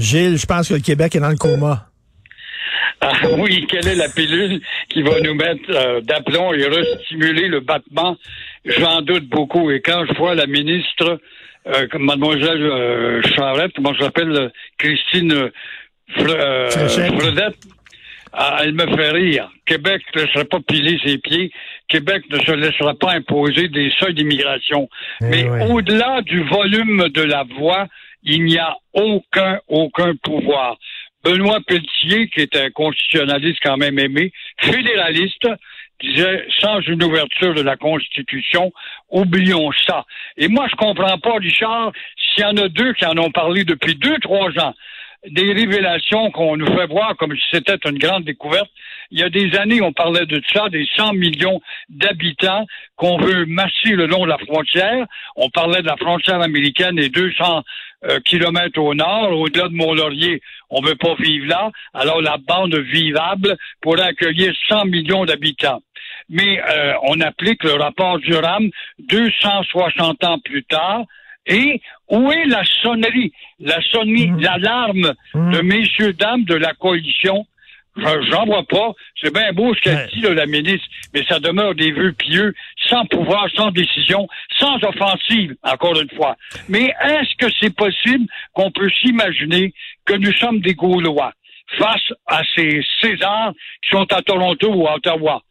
Gilles, je pense que le Québec est dans le coma. Ah oui, quelle est la pilule qui va nous mettre euh, d'aplomb et restimuler le battement? J'en doute beaucoup. Et quand je vois la ministre, euh, mademoiselle euh, Charette, comment je l'appelle, euh, Christine Fredette, ah, elle me fait rire. Québec ne laissera pas piler ses pieds. Québec ne se laissera pas imposer des seuils d'immigration. Eh Mais au-delà du volume de la voix, il n'y a aucun, aucun pouvoir. Benoît Pelletier, qui est un constitutionnaliste quand même aimé, fédéraliste, disait, sans une ouverture de la Constitution, oublions ça. Et moi, je comprends pas, Richard, s'il y en a deux qui en ont parlé depuis deux, trois ans, des révélations qu'on nous fait voir comme si c'était une grande découverte. Il y a des années, on parlait de ça, des 100 millions d'habitants qu'on veut masser le long de la frontière. On parlait de la frontière américaine et 200 euh, kilomètres au nord, au-delà de Mont-Laurier. On veut pas vivre là. Alors la bande vivable pourrait accueillir 100 millions d'habitants. Mais euh, on applique le rapport Durham 260 ans plus tard. Et où est la sonnerie, la sonnerie, l'alarme de messieurs, dames de la coalition? Je- J'en vois pas. C'est bien beau ce qu'elle Ouais. dit, là, la ministre, mais ça demeure des vœux pieux, sans pouvoir, sans décision, sans offensive, encore une fois. Mais est-ce que c'est possible qu'on peut s'imaginer que nous sommes des Gaulois face à ces Césars qui sont à Toronto ou à Ottawa?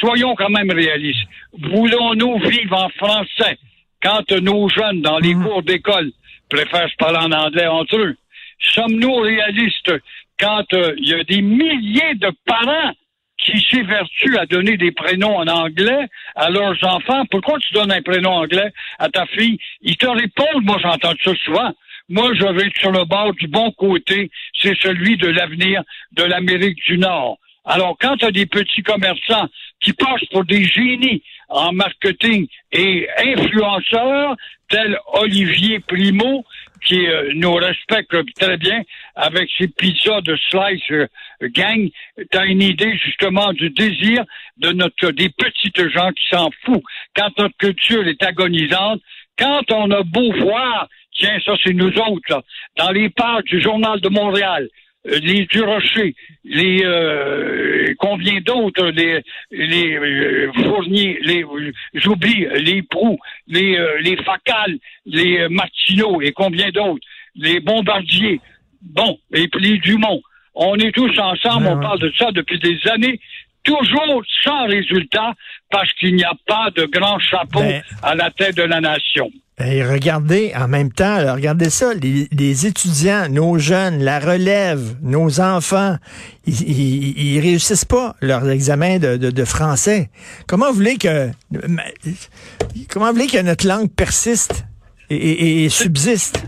Soyons quand même réalistes. Voulons-nous vivre en français quand nos jeunes dans les cours d'école préfèrent se parler en anglais entre eux? Sommes-nous réalistes quand euh, il y a des milliers de parents qui s'évertuent à donner des prénoms en anglais à leurs enfants? Pourquoi tu donnes un prénom anglais à ta fille? Ils te répondent, moi j'entends ça souvent. Moi, je vais être sur le bord du bon côté, c'est celui de l'avenir de l'Amérique du Nord. Alors, quand tu as des petits commerçants qui passent pour des génies en marketing et influenceurs, tels Olivier Primo, qui euh, nous respecte très bien avec ses pizzas de slice euh, gang, tu as une idée justement du désir de notre des petites gens qui s'en foutent. Quand notre culture est agonisante, quand on a beau voir, tiens, ça c'est nous autres, dans les pages du Journal de Montréal, les du Rocher, les euh, combien d'autres, les les euh, Fournier, les euh, j'oublie, les Proux, les euh, les Facales, les euh, Martineau et combien d'autres, les Bombardiers, bon, et puis les Dumont. On est tous ensemble, Ouais, on ouais. parle de ça depuis des années, toujours sans résultat, parce qu'il n'y a pas de grand chapeau Ben- à la tête de la nation. Et regardez, en même temps, regardez ça, les, étudiants, nos jeunes, la relève, nos enfants, ils, réussissent pas leur examen de, français. Comment voulez que comment voulez que notre langue persiste et, et- subsiste?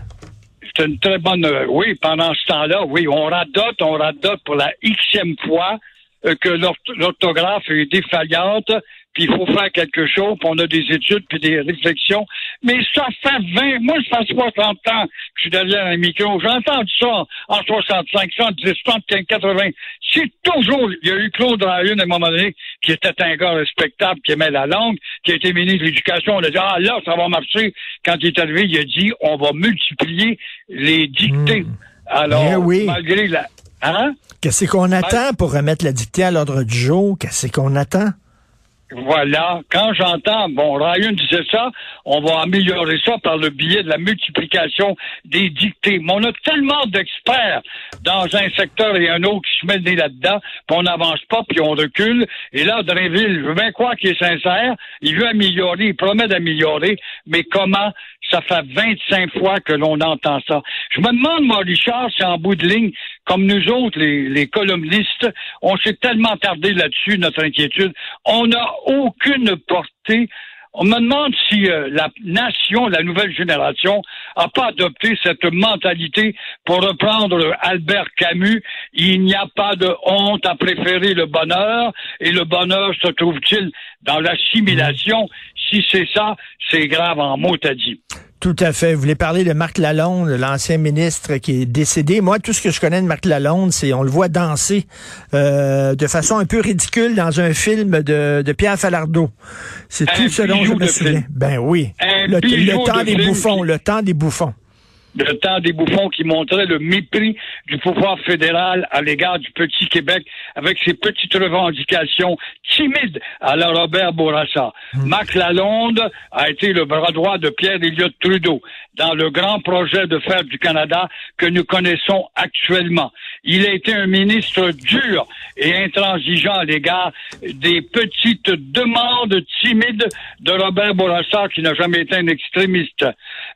C'est une très bonne. euh, oui, pendant ce temps-là, oui, on radote, on radote pour la xème fois euh, que l'orth- l'orthographe est défaillante, puis il faut faire quelque chose, puis on a des études, puis des réflexions. Mais ça fait 20, moi, ça fait 60 ans que je suis derrière un micro. J'ai entendu ça en, en 65, 70, 75, 80. C'est toujours, il y a eu Claude Ryan à un moment donné, qui était un gars respectable, qui aimait la langue, qui a été ministre de l'Éducation. On a dit, ah là, ça va marcher. Quand il est arrivé, il a dit, on va multiplier les dictées. Alors, Eh oui. malgré la... Hein? Qu'est-ce qu'on attend pour remettre la dictée à l'ordre du jour? Qu'est-ce qu'on attend? Voilà. Quand j'entends, bon, Ryan disait ça, on va améliorer ça par le biais de la multiplication des dictées. Mais on a tellement d'experts dans un secteur et un autre qui se mettent là-dedans, puis on n'avance pas, puis on recule. Et là, Drainville, je veux bien croire qu'il est sincère, il veut améliorer, il promet d'améliorer, mais comment? Ça fait 25 fois que l'on entend ça. Je me demande, moi, Richard, si en bout de ligne, comme nous autres, les, les columnistes, on s'est tellement tardé là-dessus, notre inquiétude, on n'a aucune portée. On me demande si euh, la nation, la nouvelle génération, a pas adopté cette mentalité pour reprendre Albert Camus. Il n'y a pas de honte à préférer le bonheur, et le bonheur se trouve-t-il dans l'assimilation? Si c'est ça, c'est grave en mot à dit. Tout à fait. Vous voulez parler de Marc Lalonde, l'ancien ministre qui est décédé. Moi, tout ce que je connais de Marc Lalonde, c'est on le voit danser euh, de façon un peu ridicule dans un film de, de Pierre Falardeau. C'est tout ce dont je me souviens. Ben oui. Le, temps de des film bouffons, le temps des bouffons. Le temps des bouffons qui montrait le mépris du pouvoir fédéral à l'égard du petit Québec avec ses petites revendications timides à la Robert Bourassa. Mmh. Mac Lalonde a été le bras droit de Pierre Elliott Trudeau dans le grand projet de faire du Canada que nous connaissons actuellement. Il a été un ministre dur et intransigeant à l'égard des petites demandes timides de Robert Bourassa, qui n'a jamais été un extrémiste.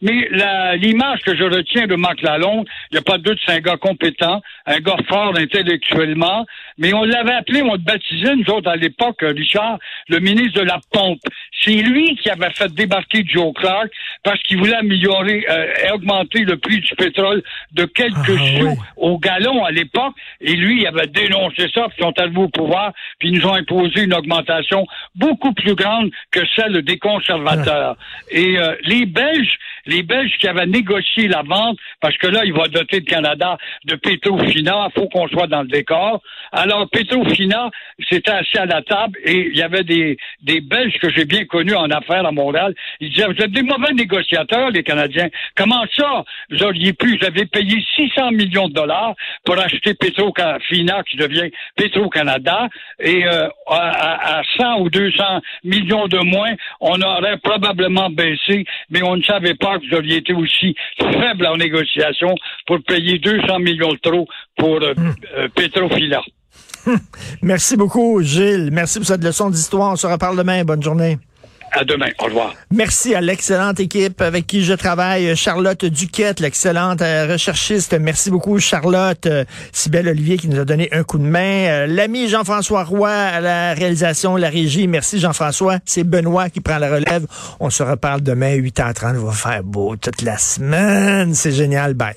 Mais l'image que je retiens de Marc Lalonde, il n'y a pas de doute, c'est un gars compétent, un gars fort intellectuellement, mais on l'avait appelé, on le baptisait, nous autres, à l'époque, Richard, le ministre de la pompe. C'est lui qui avait fait débarquer Joe Clark parce qu'il voulait améliorer euh, et augmenter le prix du pétrole de quelques ah, sous au gallon à l'époque. Et lui, il avait dénoncé ça, puis ils sont arrivés au pouvoir, puis ils nous ont imposé une augmentation beaucoup plus grande que celle des conservateurs. Et euh, les Belges, les Belges qui avaient négocié la vente, parce que là, il va doter le Canada de Petrofina, il faut qu'on soit dans le décor. Alors, Petrofina, c'était assis à la table et il y avait des, des Belges que j'ai bien connus en affaires à Montréal. Ils disaient, vous êtes des mauvais négociateurs, les Canadiens. Comment ça? Vous auriez pu, vous avez payé 600 millions de dollars pour acheter Petro-Fina, qui devient Petro-Canada, et euh, à, à 100 ou 200 millions de moins, on aurait probablement baissé, mais on ne savait pas que vous auriez été aussi faible en négociation pour payer 200 millions de trop pour euh, hmm. euh. Merci beaucoup, Gilles. Merci pour cette leçon d'histoire. On se reparle demain. Bonne journée. À demain. Au revoir. Merci à l'excellente équipe avec qui je travaille. Charlotte Duquette, l'excellente euh, recherchiste. Merci beaucoup, Charlotte. Sybelle Olivier qui nous a donné un coup de main. L'ami Jean-François Roy à la réalisation, la régie. Merci, Jean-François. C'est Benoît qui prend la relève. On se reparle demain, 8h30. On va faire beau toute la semaine. C'est génial. Bye.